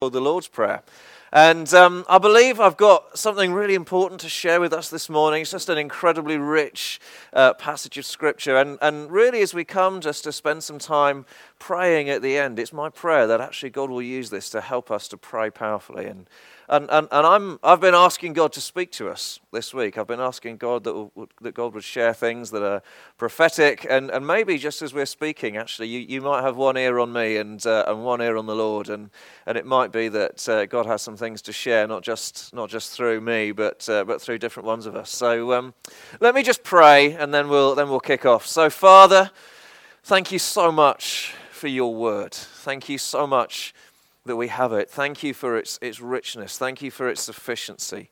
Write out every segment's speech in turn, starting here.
the Lord's Prayer. And um, I believe I've got something really important to share with us this morning. It's just an incredibly rich uh, passage of Scripture. And, and really, as we come just to spend some time praying at the end, it's my prayer that actually God will use this to help us to pray powerfully. And and, and, and I'm, I've been asking God to speak to us this week. I've been asking God that, that God would share things that are prophetic. And, and maybe just as we're speaking, actually, you, you might have one ear on me and, uh, and one ear on the Lord. And, and it might be that uh, God has some things to share, not just, not just through me, but, uh, but through different ones of us. So um, let me just pray and then we'll, then we'll kick off. So, Father, thank you so much for your word. Thank you so much that we have it. Thank you for its, its richness. Thank you for its sufficiency.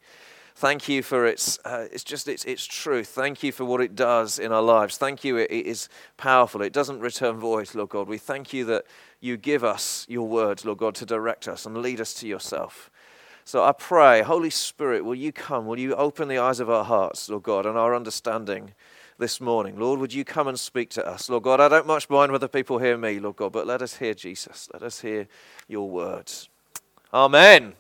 Thank you for its, uh, it's just its, its truth. Thank you for what it does in our lives. Thank you, it, it is powerful. It doesn't return void, Lord God. We thank you that you give us your words, Lord God, to direct us and lead us to yourself. So I pray, Holy Spirit, will you come? Will you open the eyes of our hearts, Lord God, and our understanding this morning. Lord, would you come and speak to us? Lord God, I don't much mind whether people hear me, Lord God, but let us hear Jesus. Let us hear your words. Amen.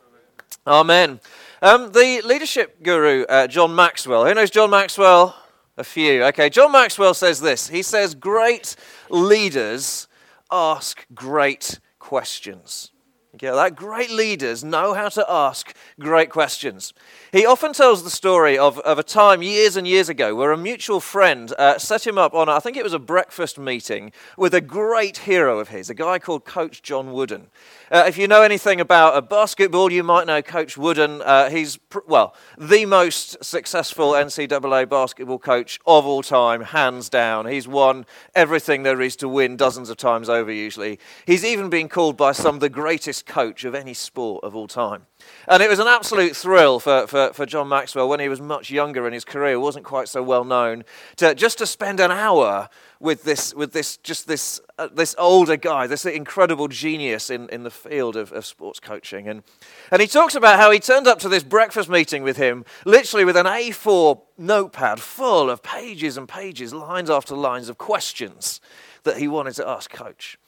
Amen. Um, the leadership guru, uh, John Maxwell. Who knows John Maxwell? A few. Okay, John Maxwell says this. He says, Great leaders ask great questions. Yeah, that great leaders know how to ask great questions. He often tells the story of, of a time years and years ago where a mutual friend uh, set him up on, I think it was a breakfast meeting, with a great hero of his, a guy called Coach John Wooden. Uh, if you know anything about uh, basketball, you might know Coach Wooden. Uh, he's, pr- well, the most successful NCAA basketball coach of all time, hands down. He's won everything there is to win dozens of times over, usually. He's even been called by some the greatest coach of any sport of all time. And it was an absolute thrill for, for, for John Maxwell when he was much younger in his career, wasn't quite so well known, to just to spend an hour with this, with this just this, uh, this older guy, this incredible genius in, in the field of, of sports coaching. And, and he talks about how he turned up to this breakfast meeting with him, literally with an A4 notepad full of pages and pages, lines after lines of questions that he wanted to ask Coach.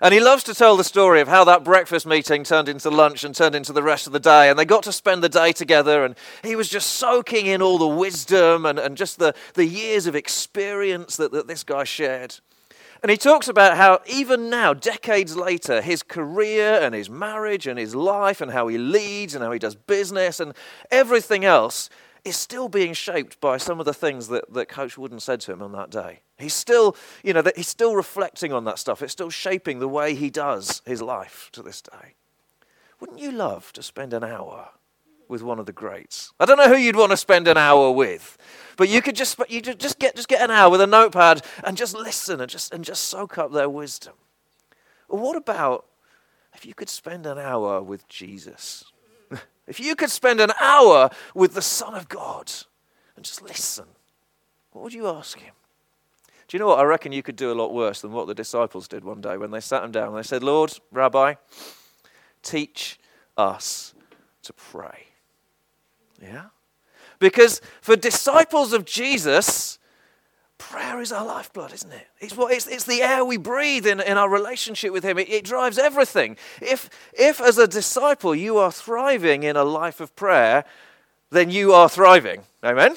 And he loves to tell the story of how that breakfast meeting turned into lunch and turned into the rest of the day. And they got to spend the day together. And he was just soaking in all the wisdom and, and just the, the years of experience that, that this guy shared. And he talks about how, even now, decades later, his career and his marriage and his life and how he leads and how he does business and everything else is still being shaped by some of the things that, that Coach Wooden said to him on that day. He's still, you know, he's still reflecting on that stuff. It's still shaping the way he does his life to this day. Wouldn't you love to spend an hour with one of the greats? I don't know who you'd want to spend an hour with, but you could just, you just get, just get an hour with a notepad and just listen and just, and just soak up their wisdom. Well, what about if you could spend an hour with Jesus? If you could spend an hour with the Son of God and just listen, what would you ask him? Do you know what? I reckon you could do a lot worse than what the disciples did one day when they sat him down and they said, Lord, Rabbi, teach us to pray. Yeah? Because for disciples of Jesus, prayer is our lifeblood, isn't it? It's, what, it's, it's the air we breathe in, in our relationship with Him. It, it drives everything. If, if, as a disciple, you are thriving in a life of prayer, then you are thriving. Amen?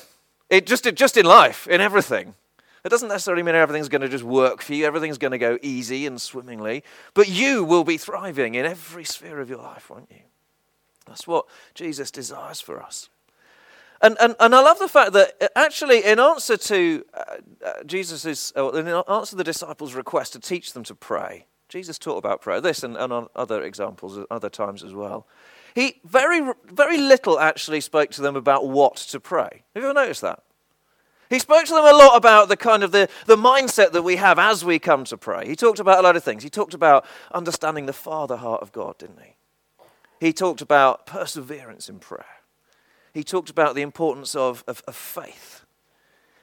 It, just, just in life, in everything. It doesn't necessarily mean everything's going to just work for you, everything's going to go easy and swimmingly, but you will be thriving in every sphere of your life, won't you? That's what Jesus desires for us. And, and, and I love the fact that uh, actually, in answer to uh, uh, Jesus's, uh, in answer to the disciples' request to teach them to pray, Jesus taught about prayer. This and, and on other examples, other times as well. He very, very little actually spoke to them about what to pray. Have you ever noticed that? He spoke to them a lot about the kind of the, the mindset that we have as we come to pray. He talked about a lot of things. He talked about understanding the Father heart of God, didn't he? He talked about perseverance in prayer. He talked about the importance of, of, of faith.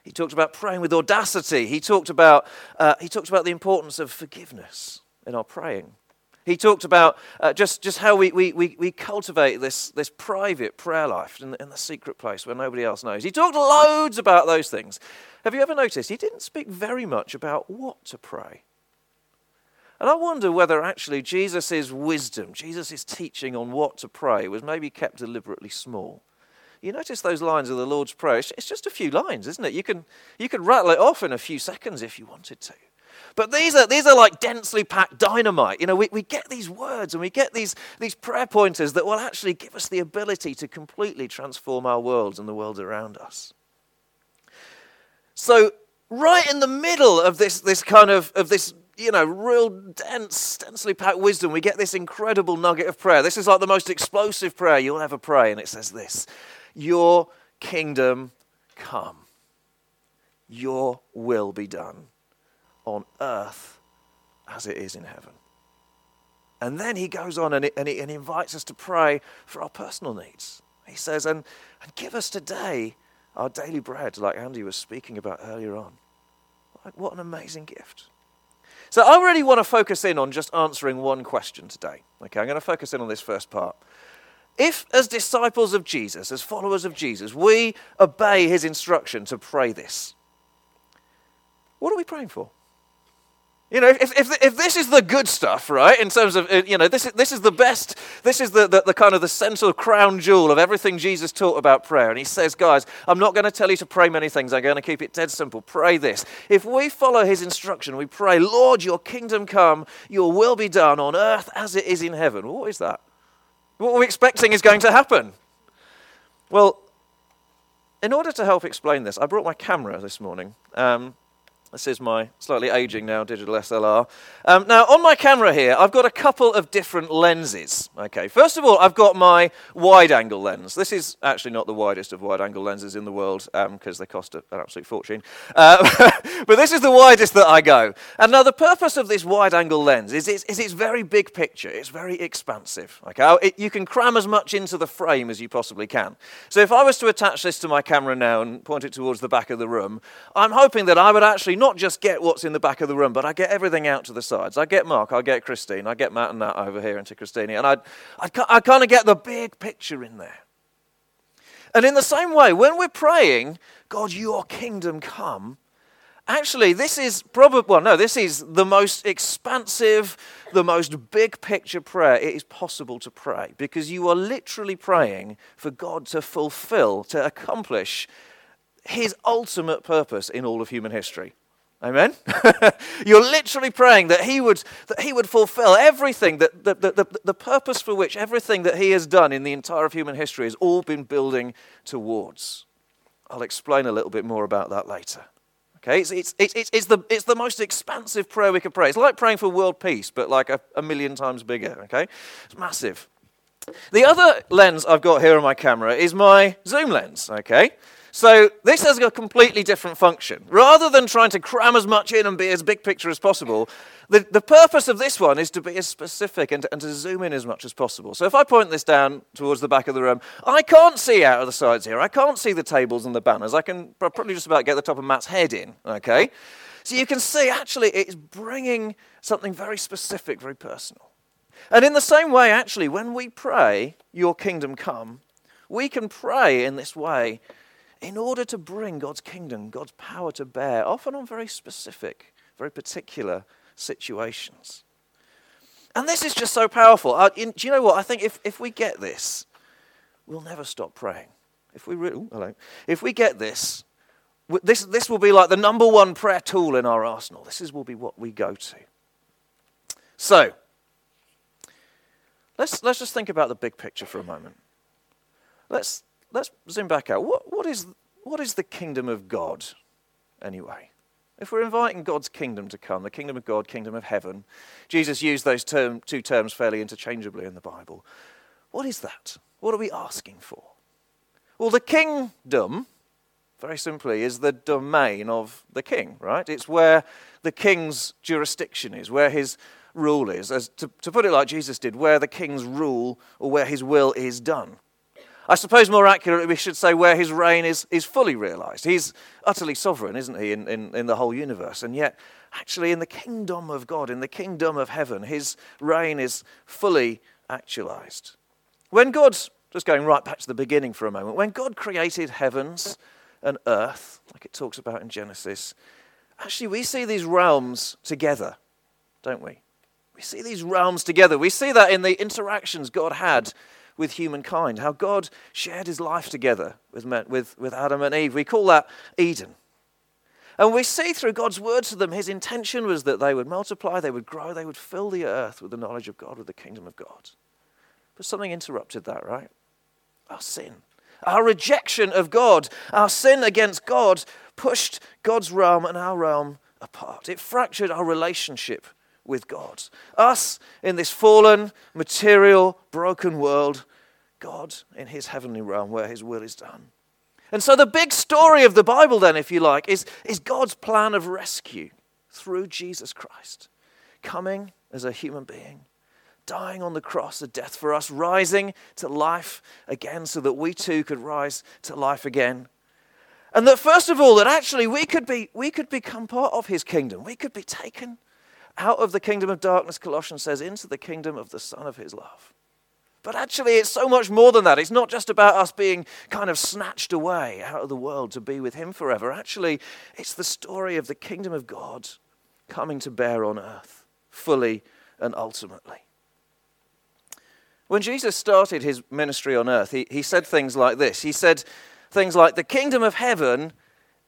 He talked about praying with audacity. He talked about, uh, he talked about the importance of forgiveness in our praying. He talked about uh, just, just how we, we, we, we cultivate this, this private prayer life in in the secret place where nobody else knows. He talked loads about those things. Have you ever noticed? He didn't speak very much about what to pray. And I wonder whether actually Jesus' wisdom, Jesus' teaching on what to pray, was maybe kept deliberately small. You notice those lines of the Lord's Prayer, it's just a few lines, isn't it? You can, you can rattle it off in a few seconds if you wanted to. But these are, these are like densely packed dynamite. You know, we, we get these words and we get these, these prayer pointers that will actually give us the ability to completely transform our worlds and the world around us. So, right in the middle of this, this kind of, of this you know, real dense, densely packed wisdom, we get this incredible nugget of prayer. This is like the most explosive prayer you'll ever pray. And it says this Your kingdom come, your will be done on earth as it is in heaven. And then he goes on and, and, he, and he invites us to pray for our personal needs. He says, and, and give us today our daily bread, like Andy was speaking about earlier on. Like, what an amazing gift. So I really want to focus in on just answering one question today. Okay, I'm going to focus in on this first part. If, as disciples of Jesus, as followers of Jesus, we obey his instruction to pray this, what are we praying for? You know, if, if, if this is the good stuff, right, in terms of, you know, this is, this is the best, this is the, the, the kind of the central crown jewel of everything Jesus taught about prayer. And he says, guys, I'm not going to tell you to pray many things. I'm going to keep it dead simple. Pray this. If we follow his instruction, we pray, Lord, your kingdom come, your will be done on earth as it is in heaven. What is that? What we're expecting is going to happen. Well, in order to help explain this, I brought my camera this morning. Um, this is my slightly aging now digital SLR. Um, now, on my camera here, I've got a couple of different lenses. Okay, first of all, I've got my wide angle lens. This is actually not the widest of wide angle lenses in the world because um, they cost an absolute fortune. Uh, but this is the widest that I go. And now, the purpose of this wide angle lens is it's, is it's very big picture, it's very expansive. Okay, it, you can cram as much into the frame as you possibly can. So, if I was to attach this to my camera now and point it towards the back of the room, I'm hoping that I would actually not just get what's in the back of the room, but I get everything out to the sides. I get Mark, I get Christine, I get Matt and Nat over here into Christine, and I, I, I kind of get the big picture in there. And in the same way, when we're praying, God, your kingdom come, actually, this is probably, well, no, this is the most expansive, the most big picture prayer it is possible to pray because you are literally praying for God to fulfill, to accomplish his ultimate purpose in all of human history. Amen? You're literally praying that he would, that he would fulfill everything, that the, the, the, the purpose for which everything that he has done in the entire of human history has all been building towards. I'll explain a little bit more about that later. Okay, it's, it's, it's, it's, the, it's the most expansive prayer we could pray. It's like praying for world peace, but like a, a million times bigger. Okay, it's massive. The other lens I've got here on my camera is my zoom lens. Okay, so this has a completely different function. Rather than trying to cram as much in and be as big picture as possible, the, the purpose of this one is to be as specific and and to zoom in as much as possible. So if I point this down towards the back of the room, I can't see out of the sides here. I can't see the tables and the banners. I can probably just about get the top of Matt's head in, okay? So you can see actually it's bringing something very specific, very personal. And in the same way, actually, when we pray, Your kingdom come, we can pray in this way in order to bring God's kingdom, God's power to bear, often on very specific, very particular situations. And this is just so powerful. In, do you know what? I think if, if we get this, we'll never stop praying. If we, re- ooh, hello. if we get this, this, this will be like the number one prayer tool in our arsenal. This is, will be what we go to. So, let's, let's just think about the big picture for a moment. Let's, let's zoom back out. What, what, is, what is the kingdom of God, anyway? If we're inviting God's kingdom to come, the kingdom of God, kingdom of heaven, Jesus used those term, two terms fairly interchangeably in the Bible. What is that? What are we asking for? Well, the kingdom, very simply, is the domain of the king, right? It's where the king's jurisdiction is, where his rule is. As to, to put it like Jesus did, where the king's rule or where his will is done. I suppose more accurately, we should say where his reign is, is fully realized. He's utterly sovereign, isn't he, in, in, in the whole universe? And yet, actually, in the kingdom of God, in the kingdom of heaven, his reign is fully actualized. When God, just going right back to the beginning for a moment, when God created heavens and earth, like it talks about in Genesis, actually we see these realms together, don't we? We see these realms together. We see that in the interactions God had with humankind, how God shared his life together with, with, with Adam and Eve. We call that Eden. And we see through God's word to them, his intention was that they would multiply, they would grow, they would fill the earth with the knowledge of God, with the kingdom of God. But something interrupted that, right? Our sin. Our rejection of God, our sin against God, pushed God's realm and our realm apart. It fractured our relationship with God. Us in this fallen, material, broken world, God in his heavenly realm where his will is done. And so, the big story of the Bible, then, if you like, is, is God's plan of rescue through Jesus Christ, coming as a human being, dying on the cross, a death for us, rising to life again so that we too could rise to life again. And that, first of all, that actually we could, be, we could become part of his kingdom. We could be taken out of the kingdom of darkness, Colossians says, into the kingdom of the Son of his love. But actually, it's so much more than that. It's not just about us being kind of snatched away out of the world to be with Him forever. Actually, it's the story of the kingdom of God coming to bear on earth, fully and ultimately. When Jesus started his ministry on earth, he, he said things like this He said things like, The kingdom of heaven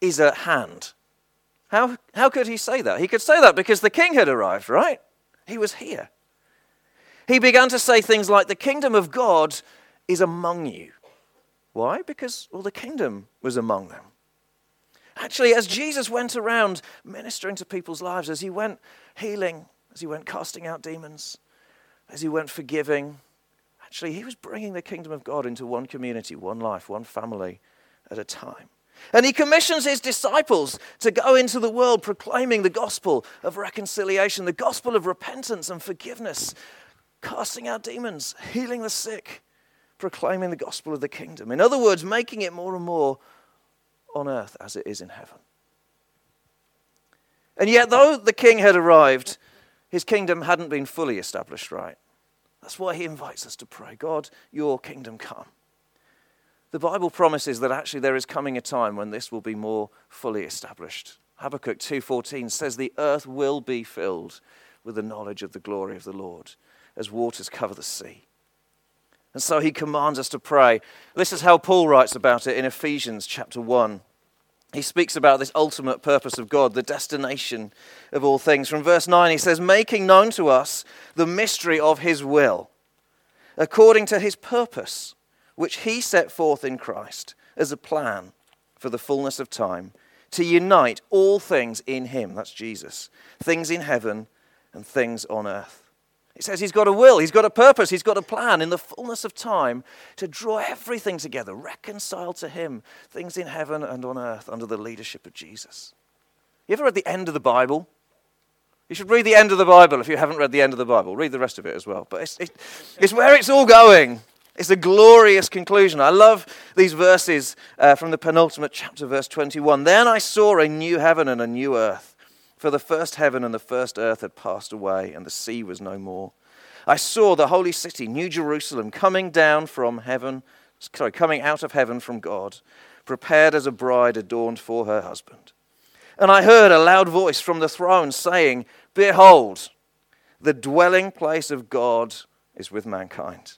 is at hand. How, how could he say that? He could say that because the king had arrived, right? He was here. He began to say things like, The kingdom of God is among you. Why? Because, well, the kingdom was among them. Actually, as Jesus went around ministering to people's lives, as he went healing, as he went casting out demons, as he went forgiving, actually, he was bringing the kingdom of God into one community, one life, one family at a time. And he commissions his disciples to go into the world proclaiming the gospel of reconciliation, the gospel of repentance and forgiveness, casting out demons, healing the sick, proclaiming the gospel of the kingdom. In other words, making it more and more on earth as it is in heaven. And yet, though the king had arrived, his kingdom hadn't been fully established right. That's why he invites us to pray God, your kingdom come. The Bible promises that actually there is coming a time when this will be more fully established. Habakkuk 2:14 says the earth will be filled with the knowledge of the glory of the Lord as waters cover the sea. And so he commands us to pray. This is how Paul writes about it in Ephesians chapter 1. He speaks about this ultimate purpose of God, the destination of all things. From verse 9, he says, Making known to us the mystery of his will, according to his purpose which he set forth in Christ as a plan for the fullness of time to unite all things in him, that's Jesus, things in heaven and things on earth. It says he's got a will, he's got a purpose, he's got a plan in the fullness of time to draw everything together, reconcile to him things in heaven and on earth under the leadership of Jesus. You ever read the end of the Bible? You should read the end of the Bible if you haven't read the end of the Bible. Read the rest of it as well. But it's, it, it's where it's all going. It's a glorious conclusion. I love these verses uh, from the penultimate chapter, verse 21. Then I saw a new heaven and a new earth, for the first heaven and the first earth had passed away, and the sea was no more. I saw the holy city, New Jerusalem, coming down from heaven, sorry, coming out of heaven from God, prepared as a bride adorned for her husband. And I heard a loud voice from the throne saying, Behold, the dwelling place of God is with mankind.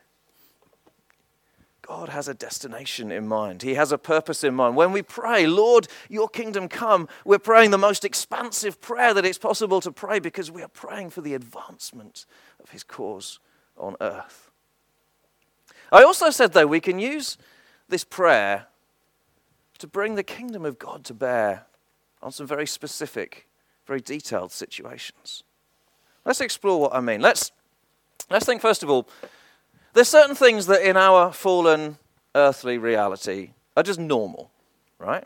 God has a destination in mind. He has a purpose in mind. When we pray, Lord, your kingdom come, we're praying the most expansive prayer that it's possible to pray because we are praying for the advancement of his cause on earth. I also said, though, we can use this prayer to bring the kingdom of God to bear on some very specific, very detailed situations. Let's explore what I mean. Let's, let's think, first of all, there's certain things that in our fallen earthly reality are just normal, right?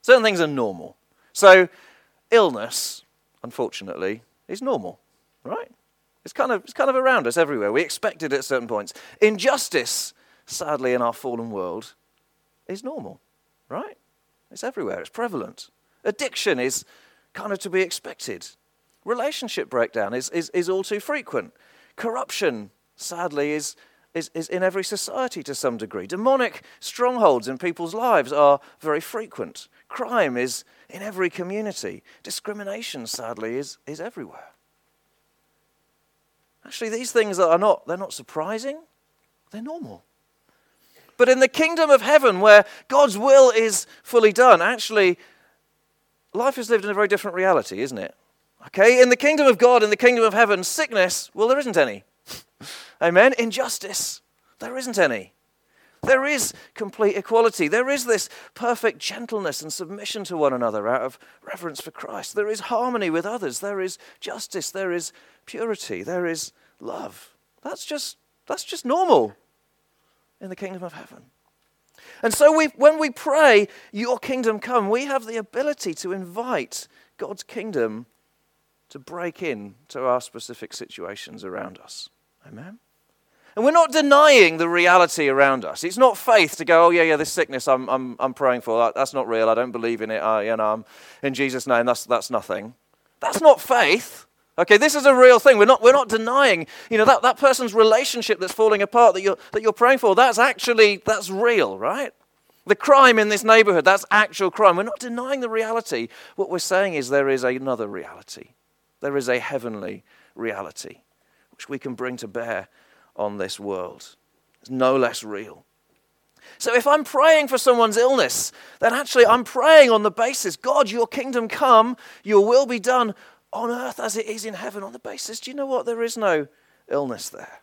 Certain things are normal. So, illness, unfortunately, is normal, right? It's kind of, it's kind of around us everywhere. We expect it at certain points. Injustice, sadly, in our fallen world, is normal, right? It's everywhere, it's prevalent. Addiction is kind of to be expected. Relationship breakdown is, is, is all too frequent. Corruption, sadly, is, is, is in every society to some degree. Demonic strongholds in people's lives are very frequent. Crime is in every community. Discrimination, sadly, is, is everywhere. Actually, these things are not, they're not surprising, they're normal. But in the kingdom of heaven, where God's will is fully done, actually, life is lived in a very different reality, isn't it? Okay, in the kingdom of God, in the kingdom of heaven, sickness, well, there isn't any. Amen. Injustice, there isn't any. There is complete equality. There is this perfect gentleness and submission to one another out of reverence for Christ. There is harmony with others. There is justice. There is purity. There is love. That's just, that's just normal in the kingdom of heaven. And so we, when we pray, Your kingdom come, we have the ability to invite God's kingdom to break in to our specific situations around us. Amen? And we're not denying the reality around us. It's not faith to go, oh, yeah, yeah, this sickness I'm, I'm, I'm praying for, that, that's not real. I don't believe in it. I, you know, I'm, in Jesus' name, that's, that's nothing. That's not faith. Okay, this is a real thing. We're not, we're not denying, you know, that, that person's relationship that's falling apart that you're, that you're praying for. That's actually, that's real, right? The crime in this neighborhood, that's actual crime. We're not denying the reality. What we're saying is there is another reality. There is a heavenly reality we can bring to bear on this world. It's no less real. So if I'm praying for someone's illness, then actually I'm praying on the basis God, your kingdom come, your will be done on earth as it is in heaven. On the basis, do you know what? There is no illness there.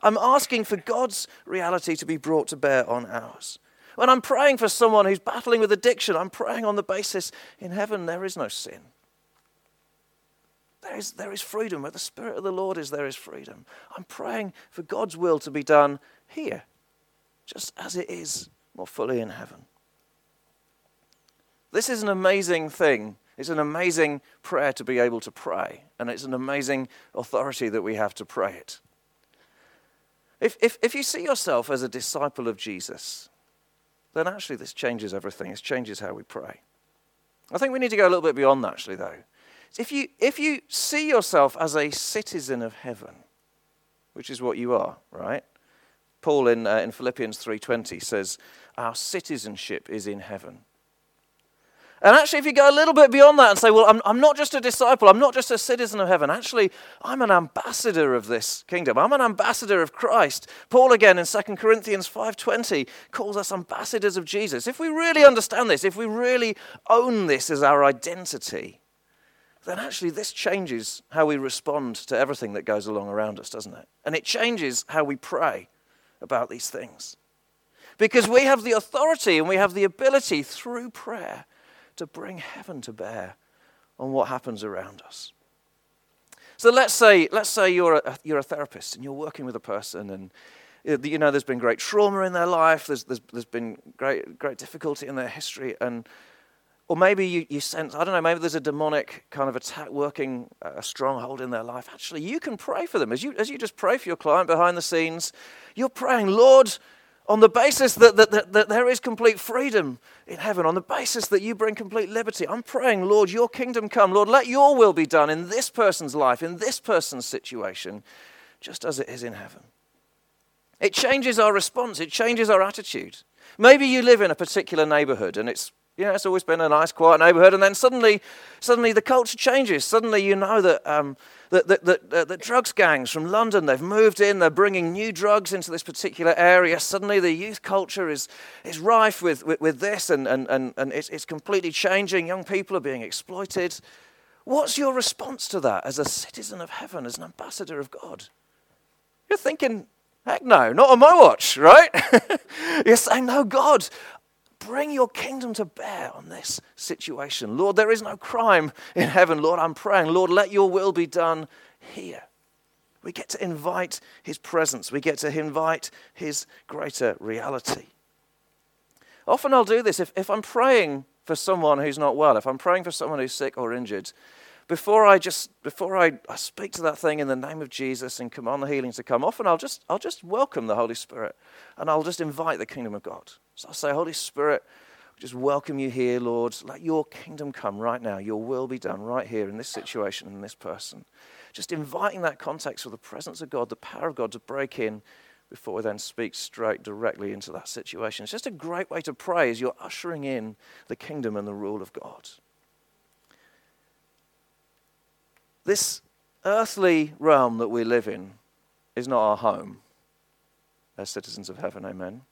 I'm asking for God's reality to be brought to bear on ours. When I'm praying for someone who's battling with addiction, I'm praying on the basis in heaven there is no sin. There is, there is freedom. Where the Spirit of the Lord is, there is freedom. I'm praying for God's will to be done here, just as it is more fully in heaven. This is an amazing thing. It's an amazing prayer to be able to pray, and it's an amazing authority that we have to pray it. If, if, if you see yourself as a disciple of Jesus, then actually this changes everything. It changes how we pray. I think we need to go a little bit beyond that, actually, though. If you, if you see yourself as a citizen of heaven, which is what you are, right? Paul in, uh, in Philippians 3.20 says, our citizenship is in heaven. And actually, if you go a little bit beyond that and say, well, I'm, I'm not just a disciple, I'm not just a citizen of heaven. Actually, I'm an ambassador of this kingdom. I'm an ambassador of Christ. Paul again in 2 Corinthians 5.20 calls us ambassadors of Jesus. If we really understand this, if we really own this as our identity, then actually this changes how we respond to everything that goes along around us, doesn't it? And it changes how we pray about these things. Because we have the authority and we have the ability through prayer to bring heaven to bear on what happens around us. So let's say, let's say you're, a, you're a therapist and you're working with a person and uh, you know there's been great trauma in their life, there's, there's, there's been great, great difficulty in their history, and or maybe you, you sense, I don't know, maybe there's a demonic kind of attack working uh, a stronghold in their life. Actually, you can pray for them. As you, as you just pray for your client behind the scenes, you're praying, Lord, on the basis that, that, that, that there is complete freedom in heaven, on the basis that you bring complete liberty. I'm praying, Lord, your kingdom come. Lord, let your will be done in this person's life, in this person's situation, just as it is in heaven. It changes our response, it changes our attitude. Maybe you live in a particular neighborhood and it's you know, it's always been a nice, quiet neighborhood, and then suddenly, suddenly the culture changes. Suddenly, you know that, um, that, that, that, uh, that drugs gangs from London, they've moved in, they're bringing new drugs into this particular area. Suddenly, the youth culture is, is rife with, with, with this, and, and, and, and it's, it's completely changing. Young people are being exploited. What's your response to that as a citizen of heaven, as an ambassador of God? You're thinking, heck no, not on my watch, right? You're saying, no, God, bring your kingdom to bear on this situation. Lord, there is no crime in heaven. Lord, I'm praying. Lord, let your will be done here. We get to invite his presence, we get to invite his greater reality. Often I'll do this if, if I'm praying for someone who's not well, if I'm praying for someone who's sick or injured, before I just before I, I speak to that thing in the name of Jesus and command the healing to come, often I'll just I'll just welcome the Holy Spirit and I'll just invite the kingdom of God. So I'll say, Holy Spirit, just welcome you here, Lord. Let your kingdom come right now. Your will be done right here in this situation in this person. Just inviting that context of the presence of God, the power of God to break in before we then speak straight directly into that situation. It's just a great way to pray as you're ushering in the kingdom and the rule of God. This earthly realm that we live in is not our home as citizens of heaven, amen.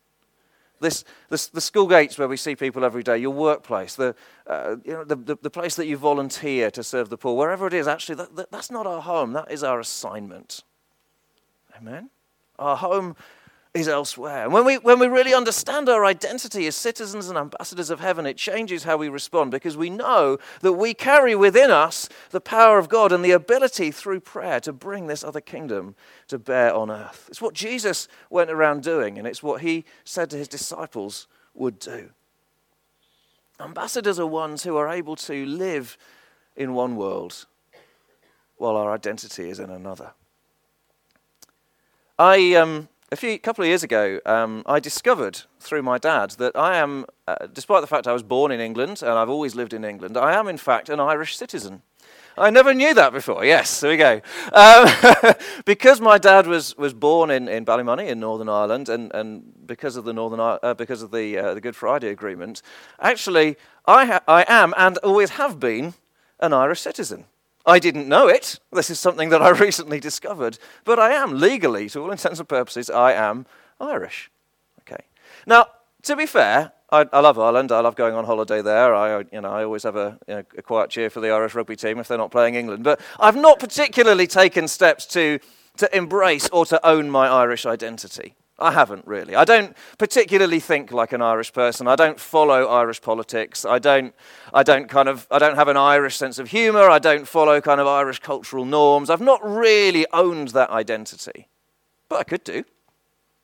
This, this, the school gates where we see people every day, your workplace, the, uh, you know, the, the, the, place that you volunteer to serve the poor, wherever it is, actually, that, that, that's not our home. That is our assignment. Amen? Our home is elsewhere. And when we, when we really understand our identity as citizens and ambassadors of heaven, it changes how we respond because we know that we carry within us the power of God and the ability through prayer to bring this other kingdom to bear on earth. It's what Jesus went around doing, and it's what he said to his disciples would do. Ambassadors are ones who are able to live in one world while our identity is in another. I, um, a few couple of years ago, um, I discovered through my dad that I am, uh, despite the fact I was born in England and I've always lived in England, I am in fact an Irish citizen. I never knew that before. Yes, there we go. Um, because my dad was, was born in, in Ballymoney in Northern Ireland, and, and because of the Northern uh, because of the uh, the Good Friday Agreement, actually I ha- I am and always have been an Irish citizen. I didn't know it. This is something that I recently discovered. But I am legally, to all intents and purposes, I am Irish. Okay. Now, to be fair, I, I love Ireland. I love going on holiday there. I, you know, I always have a, you know, a quiet cheer for the Irish rugby team if they're not playing England. But I've not particularly taken steps to, to embrace or to own my Irish identity. I haven't really. I don't particularly think like an Irish person. I don't follow Irish politics. I don't, I don't kind of, I don't have an Irish sense of humour. I don't follow kind of Irish cultural norms. I've not really owned that identity, but I could do.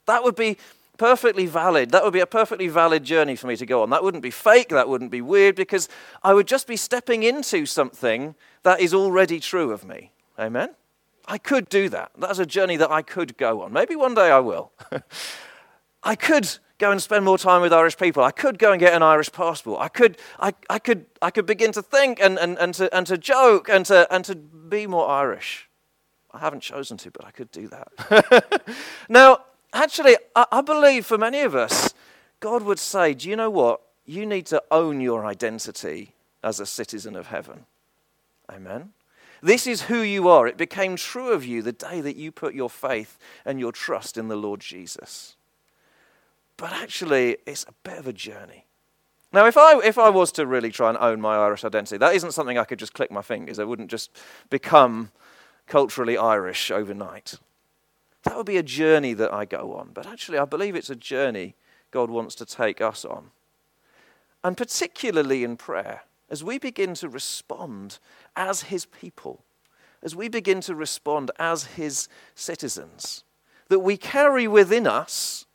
That would be perfectly valid. That would be a perfectly valid journey for me to go on. That wouldn't be fake. That wouldn't be weird because I would just be stepping into something that is already true of me. Amen. I could do that. That's a journey that I could go on. Maybe one day I will. I could go and spend more time with Irish people. I could go and get an Irish passport. I could, I, I could, I could begin to think and, and, and, to, and to joke and to, and to be more Irish. I haven't chosen to, but I could do that. now, actually, I, I believe for many of us, God would say, Do you know what? You need to own your identity as a citizen of heaven. Amen. This is who you are. It became true of you the day that you put your faith and your trust in the Lord Jesus. But actually, it's a bit of a journey. Now, if I, if I was to really try and own my Irish identity, that isn't something I could just click my fingers. I wouldn't just become culturally Irish overnight. That would be a journey that I go on. But actually, I believe it's a journey God wants to take us on. And particularly in prayer as we begin to respond as his people, as we begin to respond as his citizens, that we carry within us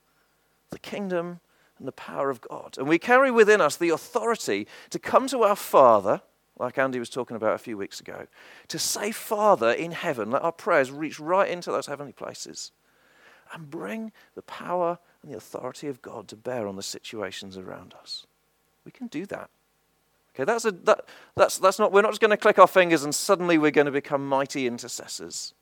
the kingdom and the power of God. And we carry within us the authority to come to our Father, like Andy was talking about a few weeks ago, to say, Father in heaven, let our prayers reach right into those heavenly places and bring the power and the authority of God to bear on the situations around us. We can do that. Okay, that's, a, that, that's, that's not, we're not just going to click our fingers and suddenly we're going to become mighty intercessors.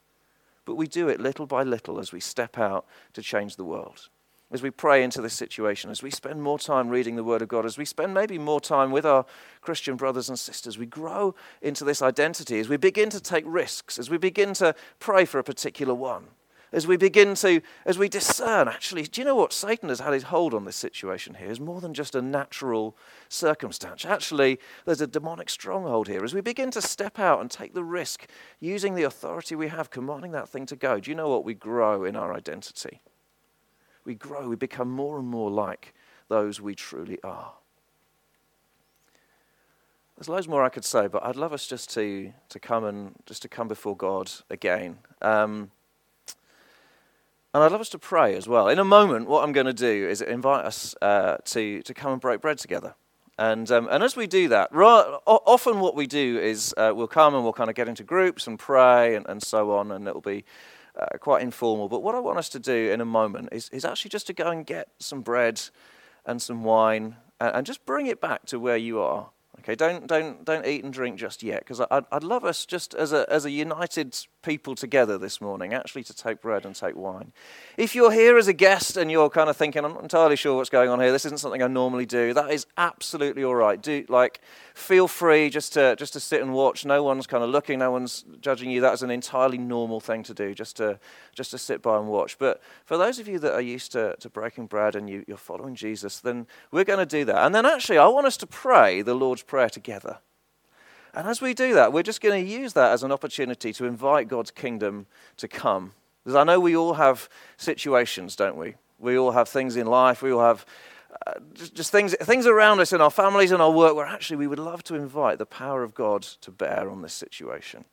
But we do it little by little as we step out to change the world. As we pray into this situation, as we spend more time reading the Word of God, as we spend maybe more time with our Christian brothers and sisters, we grow into this identity, as we begin to take risks, as we begin to pray for a particular one as we begin to, as we discern, actually, do you know what? Satan has had his hold on this situation here is more than just a natural circumstance. Actually, there's a demonic stronghold here. As we begin to step out and take the risk, using the authority we have, commanding that thing to go, do you know what? We grow in our identity. We grow, we become more and more like those we truly are. There's loads more I could say, but I'd love us just to, to come and just to come before God again. Um, and I'd love us to pray as well. In a moment, what I'm going to do is invite us uh, to, to come and break bread together. And, um, and as we do that, ra- often what we do is uh, we'll come and we'll kind of get into groups and pray and, and so on, and it'll be uh, quite informal. But what I want us to do in a moment is, is actually just to go and get some bread and some wine and, and just bring it back to where you are. Okay, don't, don't, don't eat and drink just yet, because I'd, I'd love us just as a, as a united people together this morning, actually to take bread and take wine. If you're here as a guest and you're kind of thinking, I'm not entirely sure what's going on here, this isn't something I normally do, that is absolutely all right. Do, like, feel free just to, just to sit and watch. No one's kind of looking, no one's judging you. That is an entirely normal thing to do, just to, just to sit by and watch. But for those of you that are used to, to breaking bread and you, you're following Jesus, then we're going to do that. And then actually, I want us to pray the Lord's Prayer together. And as we do that, we're just going to use that as an opportunity to invite God's kingdom to come. Because I know we all have situations, don't we? We all have things in life, we all have uh, just, just things, things around us in our families and our work where actually we would love to invite the power of God to bear on this situation.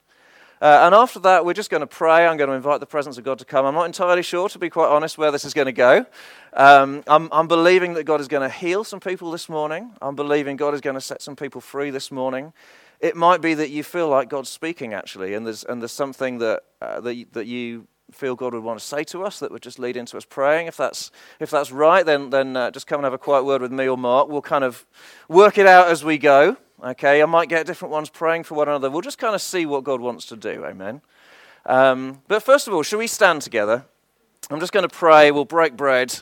Uh, and after that, we're just going to pray. I'm going to invite the presence of God to come. I'm not entirely sure, to be quite honest, where this is going to go. Um, I'm, I'm believing that God is going to heal some people this morning. I'm believing God is going to set some people free this morning. It might be that you feel like God's speaking, actually, and there's, and there's something that, uh, that, that you feel God would want to say to us that would just lead into us praying. If that's, if that's right, then, then uh, just come and have a quiet word with me or Mark. We'll kind of work it out as we go. Okay, I might get different ones praying for one another. We'll just kind of see what God wants to do. Amen. Um, but first of all, should we stand together? I'm just going to pray. We'll break bread.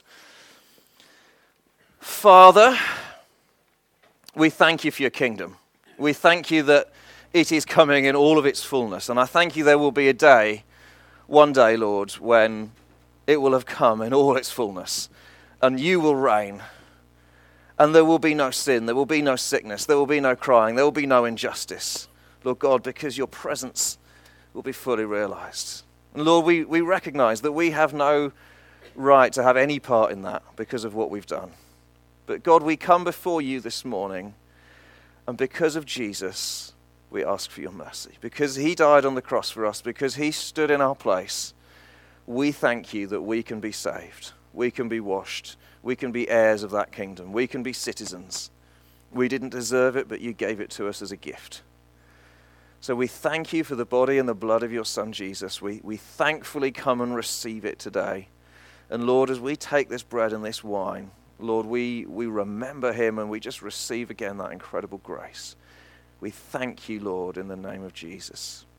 Father, we thank you for your kingdom. We thank you that it is coming in all of its fullness. And I thank you there will be a day, one day, Lord, when it will have come in all its fullness. And you will reign and there will be no sin, there will be no sickness, there will be no crying, there will be no injustice, Lord God, because your presence will be fully realized. And Lord, we, we recognize that we have no right to have any part in that because of what we've done. But God, we come before you this morning, and because of Jesus, we ask for your mercy. Because he died on the cross for us, because he stood in our place, we thank you that we can be saved, we can be washed we can be heirs of that kingdom. We can be citizens. We didn't deserve it, but you gave it to us as a gift. So we thank you for the body and the blood of your Son, Jesus. We, we thankfully come and receive it today. And Lord, as we take this bread and this wine, Lord, we, we remember him and we just receive again that incredible grace. We thank you, Lord, in the name of Jesus.